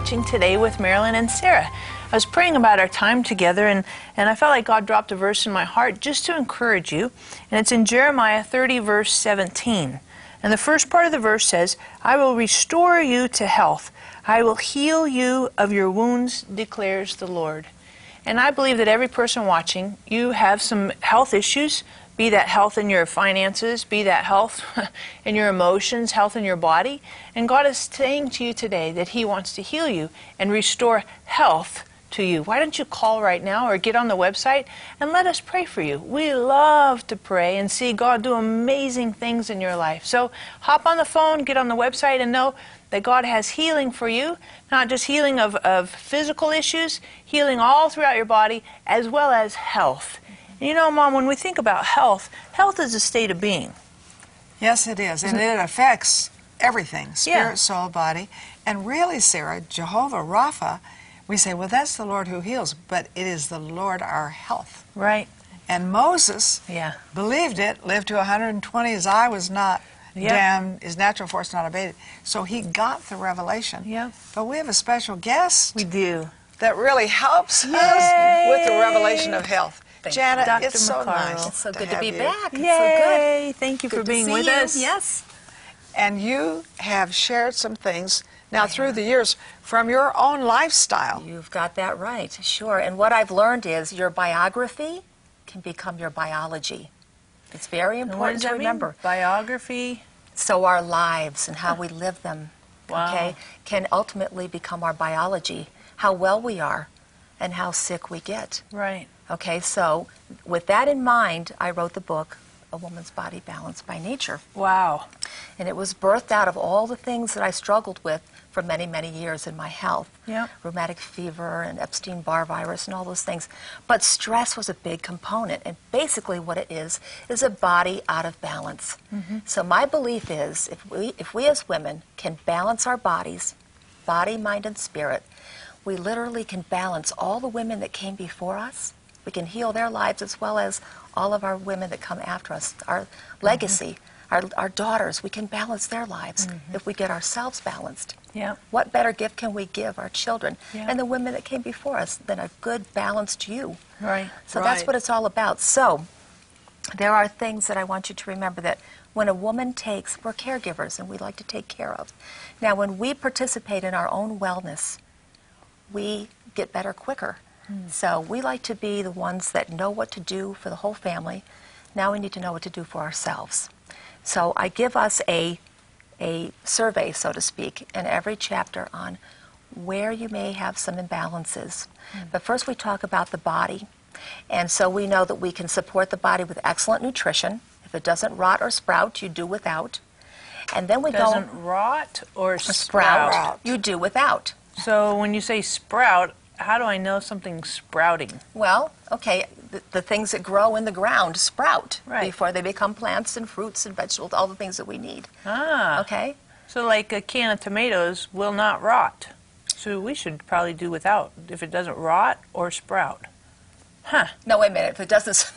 watching today with Marilyn and Sarah. I was praying about our time together, and, and I felt like God dropped a verse in my heart just to encourage you. And it's in Jeremiah 30, verse 17. And the first part of the verse says, I will restore you to health. I will heal you of your wounds, declares the Lord. And I believe that every person watching, you have some health issues, be that health in your finances, be that health in your emotions, health in your body. And God is saying to you today that He wants to heal you and restore health to you. Why don't you call right now or get on the website and let us pray for you? We love to pray and see God do amazing things in your life. So hop on the phone, get on the website, and know that God has healing for you, not just healing of, of physical issues, healing all throughout your body, as well as health. You know, Mom, when we think about health, health is a state of being. Yes, it is. And it affects everything spirit, Yeah. soul, body. And really, Sarah, Jehovah Rapha, we say, well, that's the Lord who heals, but it is the Lord our health. Right. And Moses Yeah. believed it, lived to 120. His eye was not Yep. damned, his natural force not abated. So he got the revelation. Yep. But we have a special guest We do. that really helps Yay! us with the revelation of health. Thank Janet, Dr. it's so nice. It's so to good to be you. back. It's so. Yay! Thank you Good for being with you. us. Yes. And you have shared some things now through the years from your own lifestyle. You've got that right. Sure. And what I've learned is your biography can become your biology. It's very important to that mean? remember. Biography. So our lives and how we live them, Wow. okay, can ultimately become our biology. How well we are and how sick we get. Right. Okay, so with that in mind, I wrote the book, A Woman's Body Balanced by Nature. Wow. And it was birthed out of all the things that I struggled with for many, many years in my health. Yep. Rheumatic fever and Epstein Barr virus and all those things. But stress was a big component. And basically, what it is, is a body out of balance. Mm-hmm. So, my belief is if we, if we as women can balance our bodies, body, mind, and spirit, we literally can balance all the women that came before us. We can heal their lives as well as all of our women that come after us, our legacy, mm-hmm. our, our daughters. We can balance their lives mm-hmm. if we get ourselves balanced. Yeah. What better gift can we give our children Yeah. and the women that came before us than a good, balanced you? Right. So that's what it's all about. So there are things that I want you to remember that when a woman takes, we're caregivers and we like to take care of. Now, when we participate in our own wellness, we get better quicker. Hmm. So we like to be the ones that know what to do for the whole family. Now we need to know what to do for ourselves. So I give us a, a survey, so to speak, in every chapter on where you may have some imbalances. Hmm. But first we talk about the body. And so we know that we can support the body with excellent nutrition. If it doesn't rot or sprout, you do without. And then we Doesn't go rot or sprout, sprout. you do without. So when you say sprout, how do I know something's sprouting? Well, okay, the, the things that grow in the ground sprout Right. before they become plants and fruits and vegetables, all the things that we need. Ah. Okay? So like a can of tomatoes will not rot. So we should probably do without if it doesn't rot or sprout. Huh. No, wait a minute. If it doesn't, s-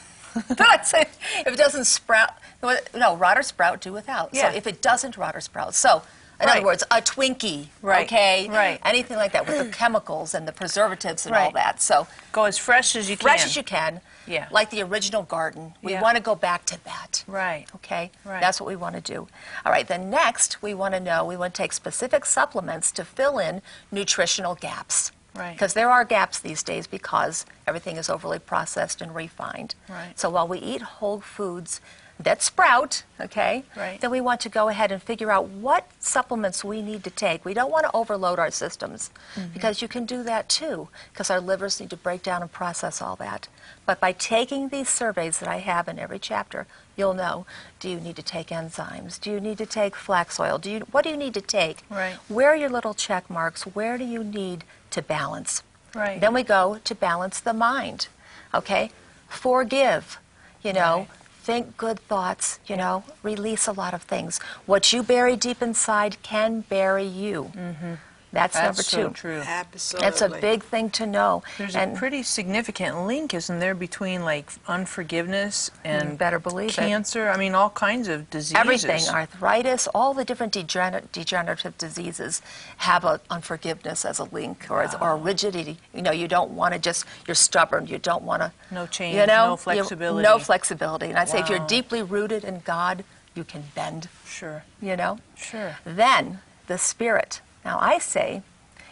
did I say if it doesn't sprout? No, no, rot or sprout, do without. Yeah. So if it doesn't rot or sprout, so in Right. other words, a Twinkie, Right, okay, right. anything like that with the chemicals and the preservatives and all that. So Go as fresh as you fresh can. Fresh as you can, Yeah. like the original garden. We Yeah. want to go back to that. Right. Okay? Right. That's what we want to do. All right, then next we want to know, we want to take specific supplements to fill in nutritional gaps. Right. Because there are gaps these days because everything is overly processed and refined. Right. So while we eat whole foods that sprout, okay, Right. then we want to go ahead and figure out what supplements we need to take. We don't want to overload our systems Mm-hmm. because you can do that too because our livers need to break down and process all that. But by taking these surveys that I have in every chapter, you'll know, do you need to take enzymes? Do you need to take flax oil? Do you what do you need to take? Right. Where are your little check marks? Where do you need to balance? Right. Then we go to balance the mind. Okay? Forgive. You know, Right. Think good thoughts, you know, release a lot of things. What you bury deep inside can bury you. Mm-hmm. That's, That's number so two. true. Absolutely. It's a big thing to know. There's and a pretty significant link, isn't there, between like unforgiveness and You better believe it. cancer? I mean, all kinds of diseases. everything, arthritis, all the different degener- degenerative diseases have a unforgiveness as a link or as or a rigidity. You know, you don't want to just you're stubborn. You don't want to No change, You know, no You- flexibility. no flexibility. And I say if you're deeply rooted in God, you can bend. Sure, You know. sure. Then the spirit. Now I say,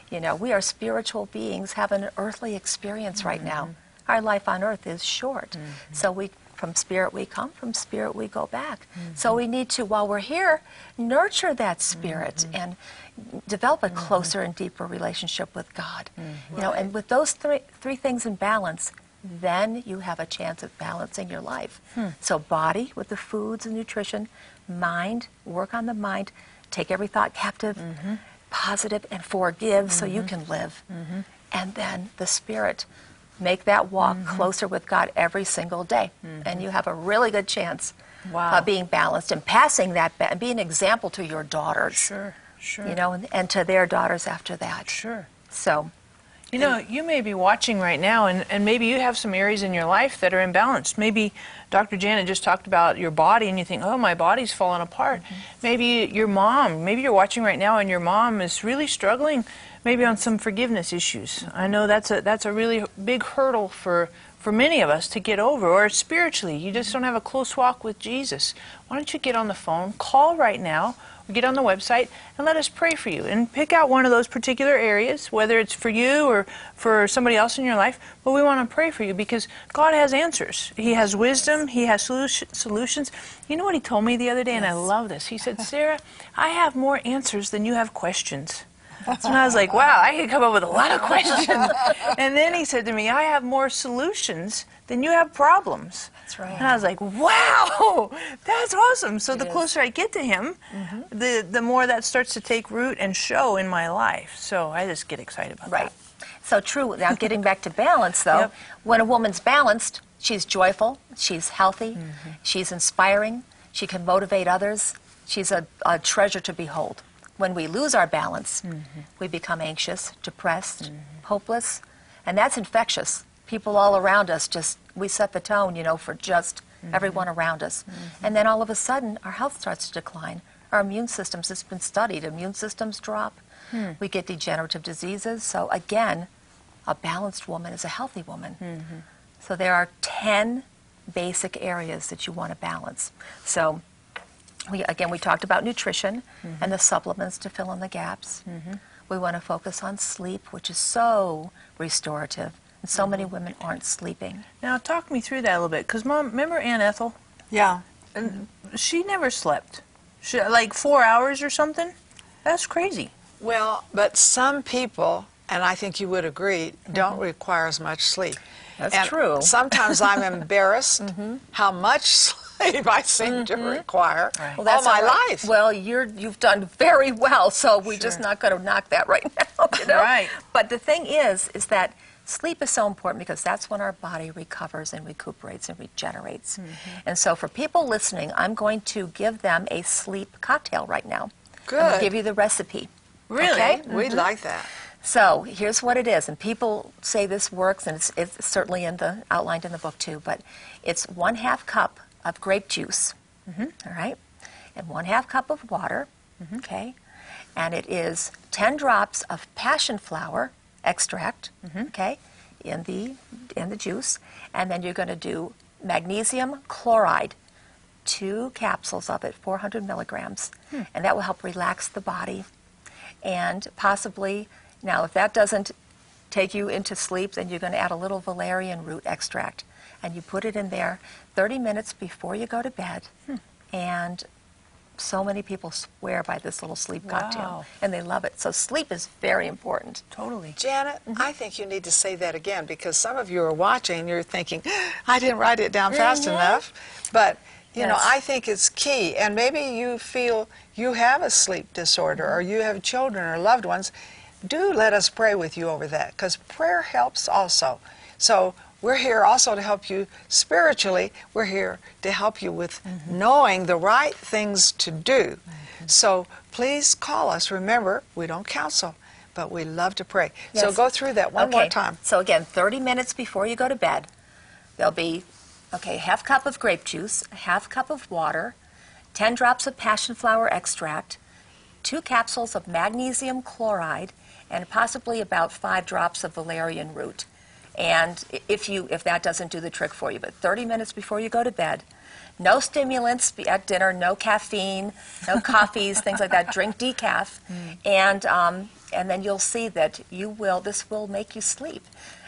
you know, we are spiritual beings have an earthly experience right now. Mm-hmm. Our life on earth is short. So we from spirit we come, from spirit we go back. So we need to while we're here nurture that spirit Mm-hmm. and develop a closer and deeper relationship with God. You know, and with those three three things in balance, then you have a chance of balancing your life. Hmm. So body with the foods and nutrition, mind, work on the mind, take every thought captive, Mm-hmm. Positive, and forgive so you can live. Mm-hmm. And then the spirit, make that walk Mm-hmm. closer with God every single day. And you have a really good chance Wow. of being balanced and passing that, ba- and be an example to your daughters, Sure, sure. you know, and, and to their daughters after that. Sure. So, You know, you may be watching right now, and, and maybe you have some areas in your life that are imbalanced. Maybe Dr. Janet just talked about your body, and you think, oh, my body's falling apart. Mm-hmm. Maybe your mom, maybe you're watching right now, and your mom is really struggling, maybe on some forgiveness issues. I know that's a that's a really big hurdle for for many of us to get over, or spiritually, you just don't have a close walk with Jesus. Why don't you get on the phone, call right now, or get on the website, and let us pray for you. And pick out one of those particular areas, whether it's for you or for somebody else in your life, but we want to pray for you because God has answers. He has wisdom, He has solution, solutions. You know what He told me the other day, and I love this? He said, Sarah, I have more answers than you have questions. And I was like, wow, I could come up with a lot of questions. and then he said to me, I have more solutions than you have problems. That's right. And I was like, wow, that's awesome. So the is. closer I get to him, the, the more that starts to take root and show in my life. So I just get excited about right. that. Right. So true. Now, getting back to balance, though, Yep. when a woman's balanced, she's joyful, she's healthy, Mm-hmm. she's inspiring, she can motivate others, she's a, a treasure to behold. When we lose our balance, Mm-hmm. we become anxious, depressed, hopeless, and that's infectious. People all around us just, we set the tone, you know, for just Mm-hmm. everyone around us. And then all of a sudden, our health starts to decline. Our immune systems, it's been studied, immune systems drop. Hmm. We get degenerative diseases. So, again, a balanced woman is a healthy woman. Mm-hmm. So, there are 10 basic areas that you want to balance. So, we, again, we talked about nutrition Mm-hmm. and the supplements to fill in the gaps. We want to focus on sleep, which is so restorative. And so many Mm-hmm. women aren't sleeping. Now, talk me through that a little bit. Because, Mom, remember Aunt Ethel? Yeah. And she never slept. She, like four hours or something? That's crazy. Well, but some people, and I think you would agree, don't require as much sleep. That's And true. Sometimes I'm embarrassed how much sleep I seem to require Right. all my all right. life. Well, you're you've done very well, so we're just not going to knock that right now, you know. Right. But the thing is, is that sleep is so important because that's when our body recovers and recuperates and regenerates. Mm-hmm. And so, for people listening, I'm going to give them a sleep cocktail right now. I'm Good. give you the recipe. Really? Okay? We'd like that. So here's what it is, and people say this works, and it's, it's certainly in the outlined in the book too. But it's one half cup of grape juice, mm-hmm. all right, and one half cup of water, mm-hmm. okay, and it is ten drops of passion flower extract, mm-hmm. okay, in the in the juice, and then you're going to do magnesium chloride, two capsules of it, 400 milligrams, hmm. and that will help relax the body. And possibly now if that doesn't take you into sleep then you're going to add a little valerian root extract and you put it in there 30 minutes before you go to bed hmm. and so many people swear by this little sleep cocktail and they love it so sleep is very important Totally. Janet, mm-hmm. I think you need to say that again because some of you are watching you're thinking, I didn't write it down fast mm-hmm. enough. But, you know, I think it's key. And maybe you feel you have a sleep disorder or you have children or loved ones. Do let us pray with you over that because prayer helps also. So we're here also to help you spiritually. We're here to help you with knowing the right things to do. So please call us. Remember, we don't counsel, but we love to pray. So go through that one more Okay, time. So again, 30 minutes before you go to bed, there'll be, okay, half cup of grape juice, a half cup of water, 10 drops of passion flower extract, two capsules of magnesium chloride, and possibly about five drops of valerian root. And if you if that doesn't do the trick for you, but 30 minutes before you go to bed, no stimulants at dinner, no caffeine, no coffees, things like that. Drink decaf, and um, and then you'll see that you will. This will make you sleep.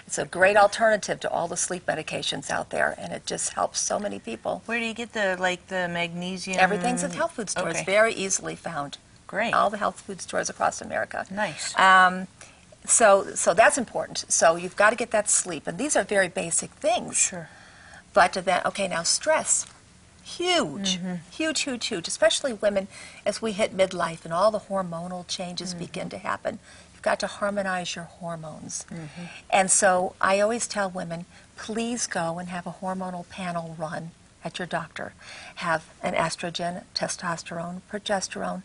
It's a great alternative to all the sleep medications out there, and it just helps so many people. Where do you get the like the magnesium? Everything's at health food stores, Okay. very easily found. Great. All the health food stores across America. Nice. Um, so, so that's important. So you've got to get that sleep, and these are very basic things. Sure. But then, okay, now stress, huge, Mm-hmm. huge, huge, huge. Especially women, as we hit midlife and all the hormonal changes Mm-hmm. begin to happen. You've got to harmonize your hormones. Mm-hmm. And so I always tell women, please go and have a hormonal panel run at your doctor. Have an estrogen, testosterone, progesterone,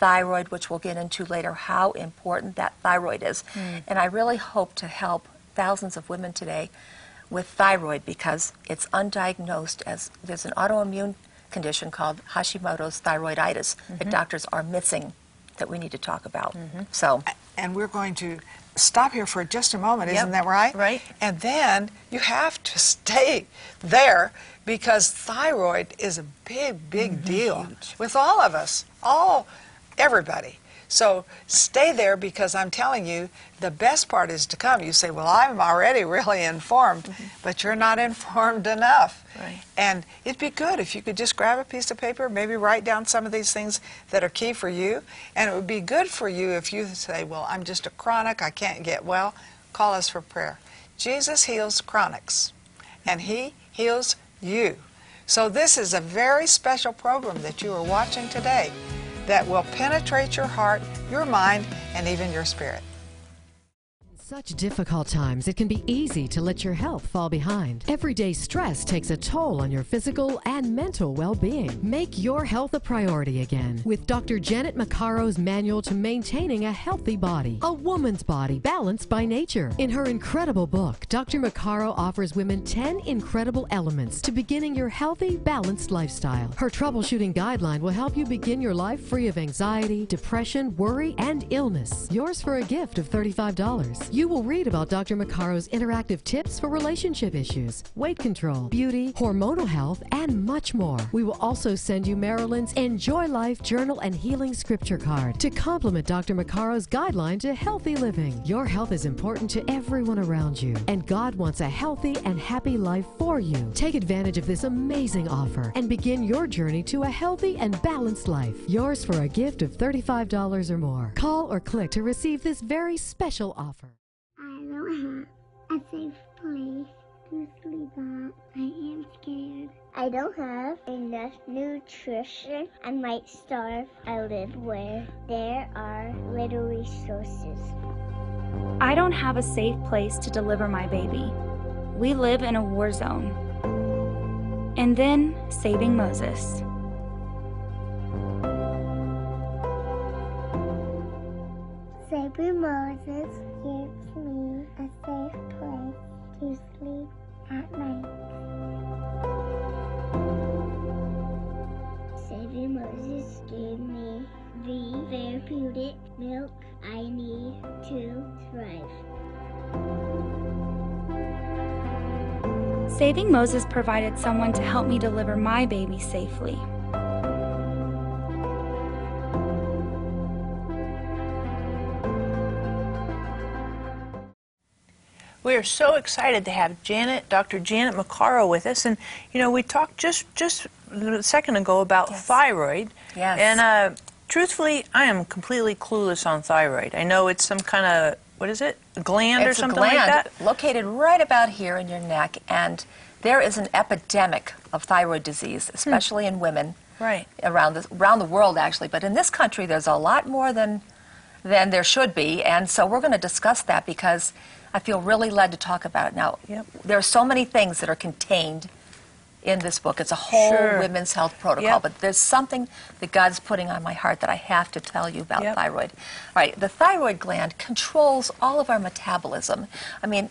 thyroid, which we'll get into later, how important that thyroid is. Mm. And I really hope to help thousands of women today with thyroid because it's undiagnosed as there's an autoimmune condition called Hashimoto's thyroiditis Mm-hmm. that doctors are missing that we need to talk about. So, And we're going to stop here for just a moment, Yep, isn't that right? right. And then you have to stay there because thyroid is a big, big Mm-hmm. deal with all of us, all, everybody. So stay there because I'm telling you, the best part is to come. You say, Well, I'm already really informed, but you're not informed enough. Mm-hmm. Right. And it'd be good if you could just grab a piece of paper, maybe write down some of these things that are key for you. And it would be good for you if you say, Well, I'm just a chronic, I can't get well. Call us for prayer. Jesus heals chronics, and He heals you. So, this is a very special program that you are watching today that will penetrate your heart, your mind, and even your spirit. Such difficult times, it can be easy to let your health fall behind. Everyday stress takes a toll on your physical and mental well being. Make your health a priority again with Dr. Janet Maccaro's manual to maintaining a healthy body, a woman's body balanced by nature. In her incredible book, Dr. Maccaro offers women 10 incredible elements to beginning your healthy, balanced lifestyle. Her troubleshooting guideline will help you begin your life free of anxiety, depression, worry, and illness. Yours for a gift of $35. You will read about Dr. Maccaro's interactive tips for relationship issues, weight control, beauty, hormonal health, and much more. We will also send you Marilyn's Enjoy Life Journal and Healing Scripture card to complement Dr. Maccaro's guideline to healthy living. Your health is important to everyone around you, and God wants a healthy and happy life for you. Take advantage of this amazing offer and begin your journey to a healthy and balanced life. Yours for a gift of $35 or more. Call or click to receive this very special offer. I don't have a safe place to sleep at. I am scared. I don't have enough nutrition. I might starve. I live where there are little resources. I don't have a safe place to deliver my baby. We live in a war zone. And then saving Moses. Saving Moses gives me a safe place to sleep at night. Saving Moses gave me the therapeutic milk I need to thrive. Saving Moses provided someone to help me deliver my baby safely. We are so excited to have Janet, Dr. Janet Maccaro with us, and you know we talked just just a second ago about Yes. thyroid. Yes. And uh, truthfully, I am completely clueless on thyroid. I know it's some kind of what is it, a gland or it's something a gland like that. located right about here in your neck, and there is an epidemic of thyroid disease, especially in women. Right. around the, around the world actually, but in this country there's a lot more than than there should be, and so we're going to discuss that because I feel really led to talk about it now. Yep. There are so many things that are contained in this book. It's a whole Sure. women's health protocol, Yep. but there's something that God's putting on my heart that I have to tell you about Yep. thyroid. All right, the thyroid gland controls all of our metabolism. I mean,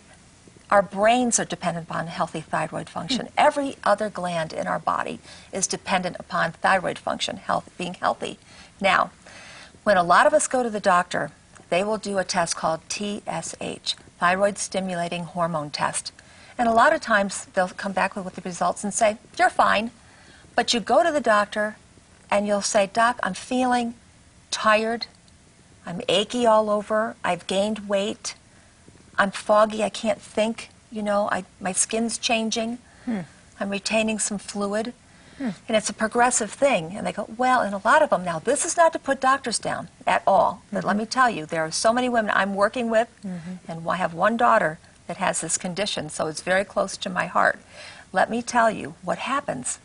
our brains are dependent upon healthy thyroid function. Hmm. Every other gland in our body is dependent upon thyroid function, health, being healthy. Now, when a lot of us go to the doctor, they will do a test called TSH, thyroid stimulating hormone test. And a lot of times they'll come back with the results and say, You're fine. But you go to the doctor and you'll say, Doc, I'm feeling tired. I'm achy all over. I've gained weight. I'm foggy. I can't think. You know, I, my skin's changing. Hmm. I'm retaining some fluid. And it's a progressive thing. And they go, well, and a lot of them now, this is not to put doctors down at all. But let me tell you, there are so many women I'm working with, mm-hmm. and I have one daughter that has this condition, so it's very close to my heart. Let me tell you what happens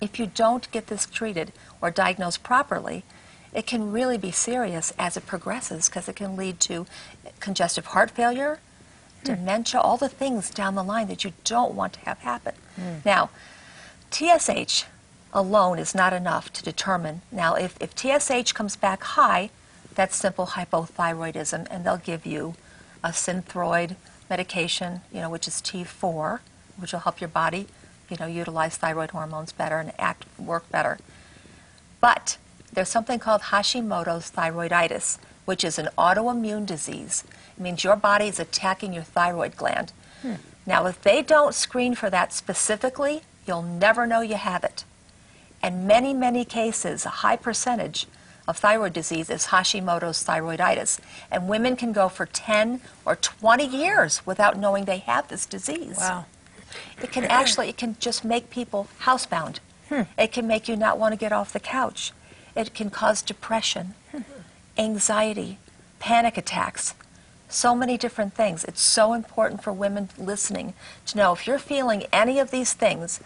if you don't get this treated or diagnosed properly, it can really be serious as it progresses because it can lead to congestive heart failure, hmm. dementia, all the things down the line that you don't want to have happen. Hmm. Now, TSH alone is not enough to determine. Now, if, if TSH comes back high, that's simple hypothyroidism, and they'll give you a synthroid medication, you know, which is T4, which will help your body, you know, utilize thyroid hormones better and act work better. But there's something called Hashimoto's thyroiditis, which is an autoimmune disease. It means your body is attacking your thyroid gland. Hmm. Now, if they don't screen for that specifically, you'll never know you have it. And many, many cases, a high percentage of thyroid disease is Hashimoto's thyroiditis. And women can go for 10 or 20 years without knowing they have this disease. Wow. It can actually, it can just make people housebound. Hmm. It can make you not want to get off the couch. It can cause depression, hmm. anxiety, panic attacks, so many different things. It's so important for women listening to know if you're feeling any of these things,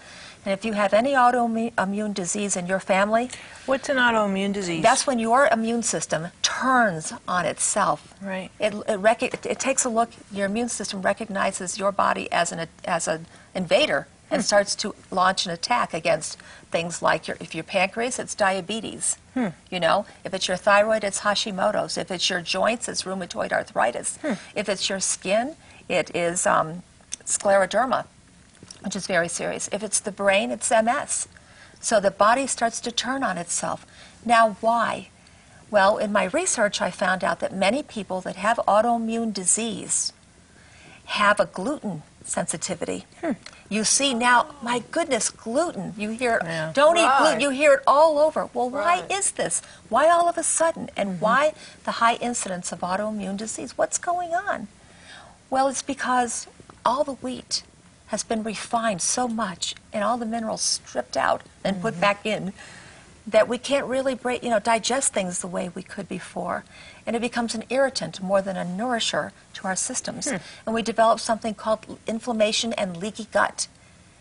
and if you have any autoimmune disease in your family, What's an autoimmune disease? that's when your immune system turns on itself. Right. It, it, it, it takes a look, your immune system recognizes your body as an, as an invader and starts to launch an attack against things like your, if your pancreas, it's diabetes. You know, if it's your thyroid, it's Hashimoto's. If it's your joints, it's rheumatoid arthritis. If it's your skin, it is um, scleroderma, which is very serious. If it's the brain, it's MS. So the body starts to turn on itself. Now, why? Well, in my research, I found out that many people that have autoimmune disease have a gluten sensitivity. Hmm. You see now, my goodness, gluten. You hear. Yeah. Don't eat gluten. You hear it all over. Well, why is this? Why all of a sudden? And mm-hmm. why the high incidence of autoimmune disease? What's going on? Well, it's because all the wheat has been refined so much and all the minerals stripped out and put mm-hmm. back in that we can't really break, you know, digest things the way we could before. And it becomes an irritant more than a nourisher to our systems. Hmm. And we develop something called inflammation and leaky gut.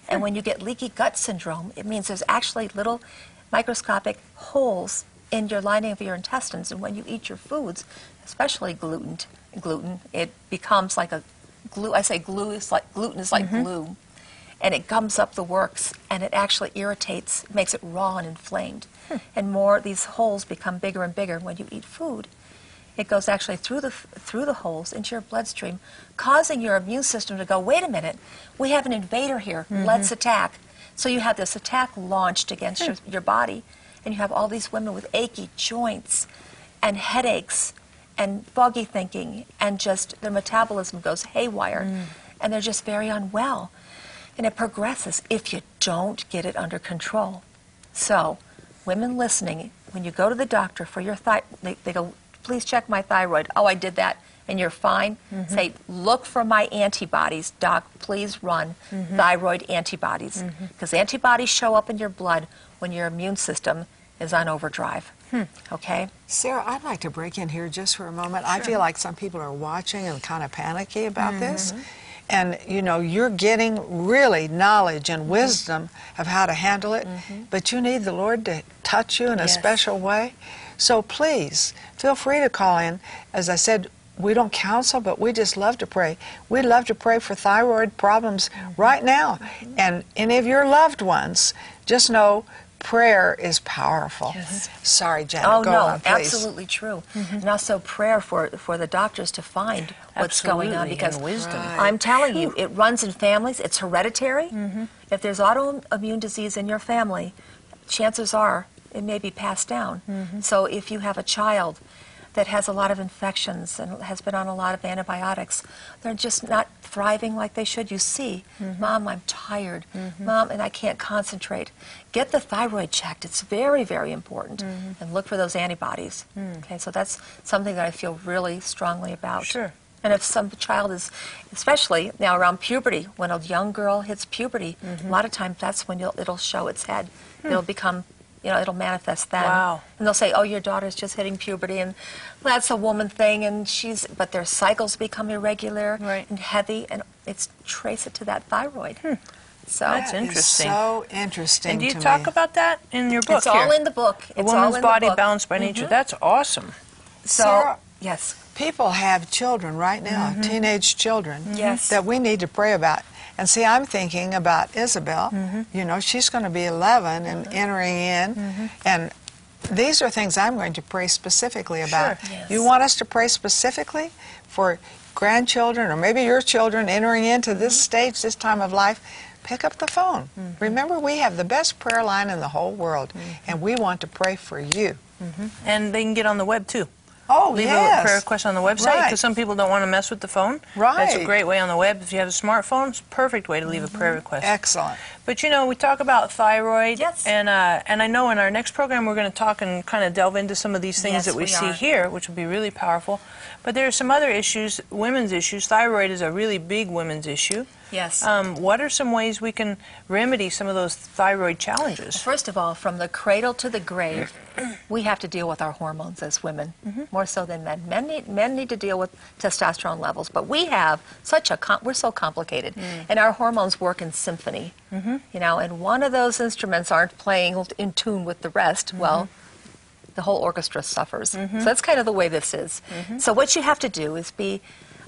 And hmm. when you get leaky gut syndrome, it means there's actually little microscopic holes in your lining of your intestines. And when you eat your foods, especially gluten, gluten, it becomes like a glue. I say glue is like gluten is like mm-hmm. glue, and it gums up the works, and it actually irritates, makes it raw and inflamed, and more. These holes become bigger and bigger when you eat food. It goes actually through the through the holes into your bloodstream, causing your immune system to go. Wait a minute, we have an invader here. Mm-hmm. Let's attack. So you have this attack launched against your, your body, and you have all these women with achy joints, and headaches, and foggy thinking, and just their metabolism goes haywire, mm. and they're just very unwell, and it progresses if you don't get it under control. So, women listening, when you go to the doctor for your thyroid, they, they go, please check my thyroid. Oh, I did that, and you're fine. Mm-hmm. Say, look for my antibodies, doc. Please run mm-hmm. thyroid antibodies mm-hmm. because antibodies show up in your blood when your immune system is on overdrive. Hmm. Okay. Sarah, I'd like to break in here just for a moment. I feel like some people are watching and kind of panicky about this. And you know, you're getting really knowledge and mm-hmm. wisdom of how to handle it, mm-hmm. but you need the Lord to touch you in a special way. So please, feel free to call in. As I said, we don't counsel, but we just love to pray. We love to pray for thyroid problems mm-hmm. right now. And any of your loved ones, just know prayer is powerful. Yes. Sorry, Janet. Oh go no, on, absolutely true. And also prayer for for the doctors to find what's going on because and wisdom. Right. I'm telling you, it runs in families. It's hereditary. Mm-hmm. If there's autoimmune disease in your family, chances are it may be passed down. Mm-hmm. So if you have a child that has a lot of infections and has been on a lot of antibiotics, they're just not thriving like they should. You see, mm-hmm. Mom, I'm tired. Mm-hmm. Mom, and I can't concentrate. Get the thyroid checked. It's very, very important. Mm-hmm. And look for those antibodies. Mm. Okay, so that's something that I feel really strongly about. Sure. And if some child is, especially now around puberty, when a young girl hits puberty, a lot of times that's when you'll, it'll show its head. Hmm. It'll become, you know, it'll manifest then. Wow. And they'll say, "Oh, your daughter's just hitting puberty, and well, that's a woman thing." And she's, but their cycles become irregular Right. and heavy, and it's trace it to that thyroid. Hmm. So That's That is interesting. so interesting And do you to talk me. about that in your book? it's all in the book. It's A all woman's in the body book. balanced by nature. Mm-hmm. That's awesome. So Sarah, yes, people have children right now, mm-hmm. teenage children, Yes. that we need to pray about. And see, I'm thinking about Isabel. Mm-hmm. You know, she's going to be 11 and mm-hmm. entering in, mm-hmm. and these are things I'm going to pray specifically about. Sure. Yes. You want us to pray specifically for grandchildren or maybe your children entering into this stage, this time of life? Pick up the phone. Remember, we have the best prayer line in the whole world, and we want to pray for you. And they can get on the web too. Oh, Leave yes. a prayer request on the website Right. because some people don't want to mess with the phone. Right. That's a great way on the web. If you have a smartphone, it's a perfect way to leave a prayer request. Excellent. But you know, we talk about thyroid, Yes. and uh, and I know in our next program we're going to talk and kind of delve into some of these things Yes, that we, we see are. here, which will be really powerful. But there are some other issues, women's issues. Thyroid is a really big women's issue. Yes. Um, what are some ways we can remedy some of those thyroid challenges? First of all, from the cradle to the grave, we have to deal with our hormones as women, mm-hmm. more so than men. Men need, men need to deal with testosterone levels, but we have such a we're so complicated, mm. and our hormones work in symphony. Mm-hmm. You know, and one of those instruments aren't playing in tune with the rest. Mm-hmm. Well, the whole orchestra suffers. So that's kind of the way this is. So what you have to do is be.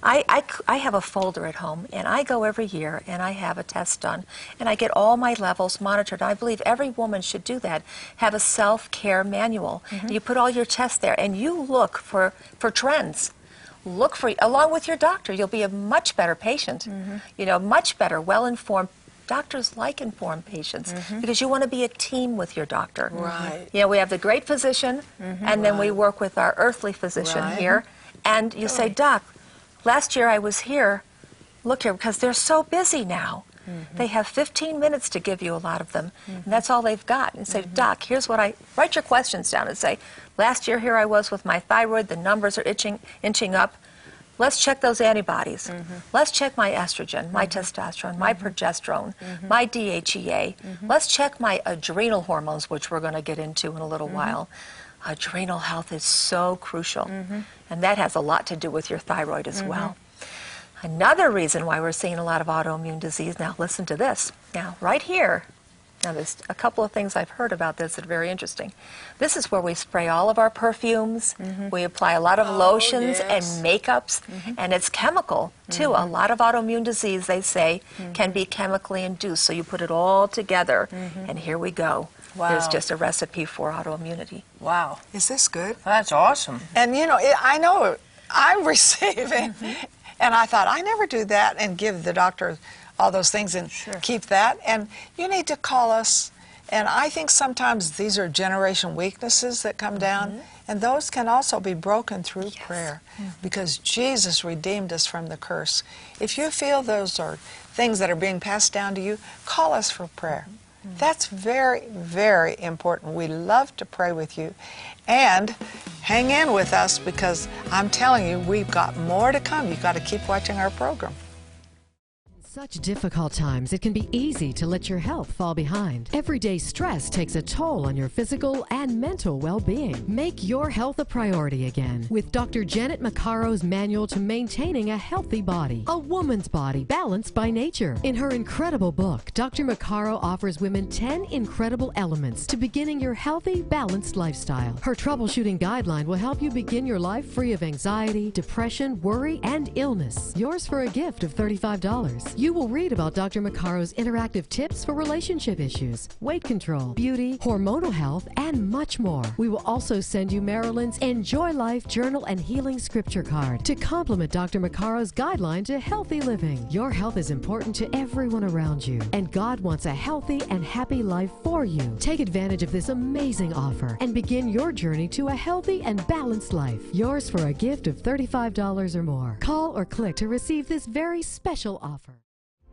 I, I I have a folder at home, and I go every year and I have a test done, and I get all my levels monitored. I believe every woman should do that. Have a self care manual. Mm-hmm. You put all your tests there, and you look for, for trends. Look for, along with your doctor, you'll be a much better patient. Mm-hmm. You know, much better, well informed. Doctors like informed patients mm-hmm. because you want to be a team with your doctor. Right. You know, we have the great physician, and then we work with our earthly physician Right. here. And you say, oh. Doc, last year I was here. Look here, because they're so busy now. Mm-hmm. They have 15 minutes to give you a lot of them, and mm-hmm. that's all they've got. And say, mm-hmm. Doc, here's what I write your questions down and say, last year here I was with my thyroid. The numbers are itching, inching up. Let's check those antibodies. Mm-hmm. Let's check my estrogen, my mm-hmm. testosterone, my mm-hmm. progesterone, my DHEA. Let's check my adrenal hormones, which we're going to get into in a little while. Adrenal health is so crucial, and that has a lot to do with your thyroid as well. Another reason why we're seeing a lot of autoimmune disease, now listen to this. Now, right here, now there's a couple of things I've heard about this that are very interesting. This is where we spray all of our perfumes, mm-hmm. we apply a lot of oh, lotions yes. and makeups, mm-hmm. and it's chemical too. A mm-hmm. lot of autoimmune disease, they say, can be chemically induced. So you put it all together, and here we go. There's Wow. just a recipe for autoimmunity. Wow, Is this good? that's awesome. And you know, it, I know I'm receiving, and I thought I never do that and give the doctor all those things and keep that. And you need to call us. And I think sometimes these are generation weaknesses that come down, mm-hmm. and those can also be broken through prayer mm. because Jesus redeemed us from the curse. If you feel those are things that are being passed down to you, call us for prayer. Mm-hmm. Mm. That's very, very important. We love to pray with you. And hang in with us because I'm telling you, we've got more to come. You've got to keep watching our program. Such difficult times, it can be easy to let your health fall behind. Everyday stress takes a toll on your physical and mental well being. Make your health a priority again with Dr. Janet Maccaro's Manual to Maintaining a Healthy Body, a woman's body balanced by nature. In her incredible book, Dr. Maccaro offers women 10 incredible elements to beginning your healthy, balanced lifestyle. Her troubleshooting guideline will help you begin your life free of anxiety, depression, worry, and illness. Yours for a gift of $35. You will read about Dr. Maccaro's interactive tips for relationship issues, weight control, beauty, hormonal health, and much more. We will also send you Marilyn's Enjoy Life Journal and Healing Scripture card to complement Dr. Maccaro's guideline to healthy living. Your health is important to everyone around you, and God wants a healthy and happy life for you. Take advantage of this amazing offer and begin your journey to a healthy and balanced life. Yours for a gift of $35 or more. Call or click to receive this very special offer.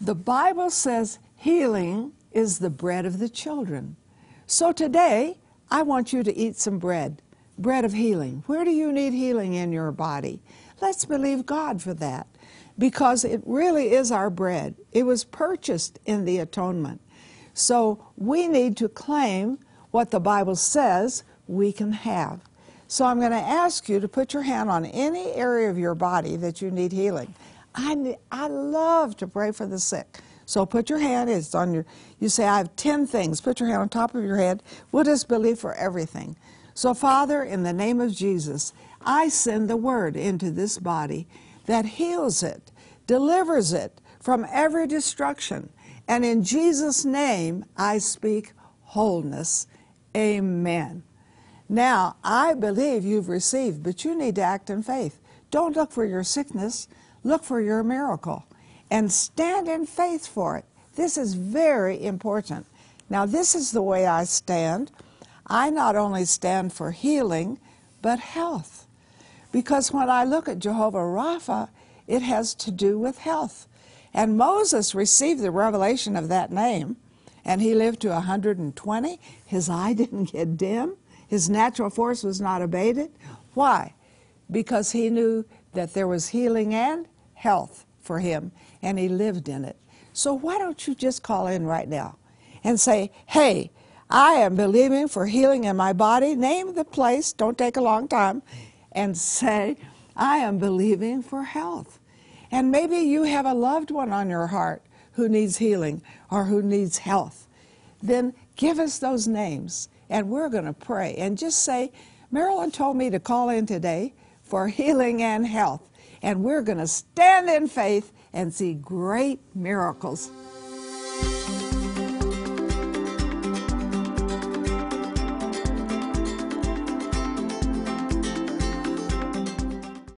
The Bible says healing is the bread of the children. So today, I want you to eat some bread, bread of healing. Where do you need healing in your body? Let's believe God for that because it really is our bread. It was purchased in the atonement. So we need to claim what the Bible says we can have. So I'm going to ask you to put your hand on any area of your body that you need healing. I, I love to pray for the sick. So put your hand, it's on your, you say, I have 10 things. Put your hand on top of your head. We'll just believe for everything. So, Father, in the name of Jesus, I send the word into this body that heals it, delivers it from every destruction. And in Jesus' name, I speak wholeness. Amen. Now, I believe you've received, but you need to act in faith. Don't look for your sickness. Look for your miracle and stand in faith for it. This is very important. Now, this is the way I stand. I not only stand for healing, but health. Because when I look at Jehovah Rapha, it has to do with health. And Moses received the revelation of that name, and he lived to 120. His eye didn't get dim, his natural force was not abated. Why? Because he knew that there was healing and health for him, and he lived in it. So why don't you just call in right now and say, hey, I am believing for healing in my body. Name the place, don't take a long time, and say, I am believing for health. And maybe you have a loved one on your heart who needs healing or who needs health. Then give us those names, and we're going to pray. And just say, Marilyn told me to call in today for healing and health. And we're going to stand in faith and see great miracles.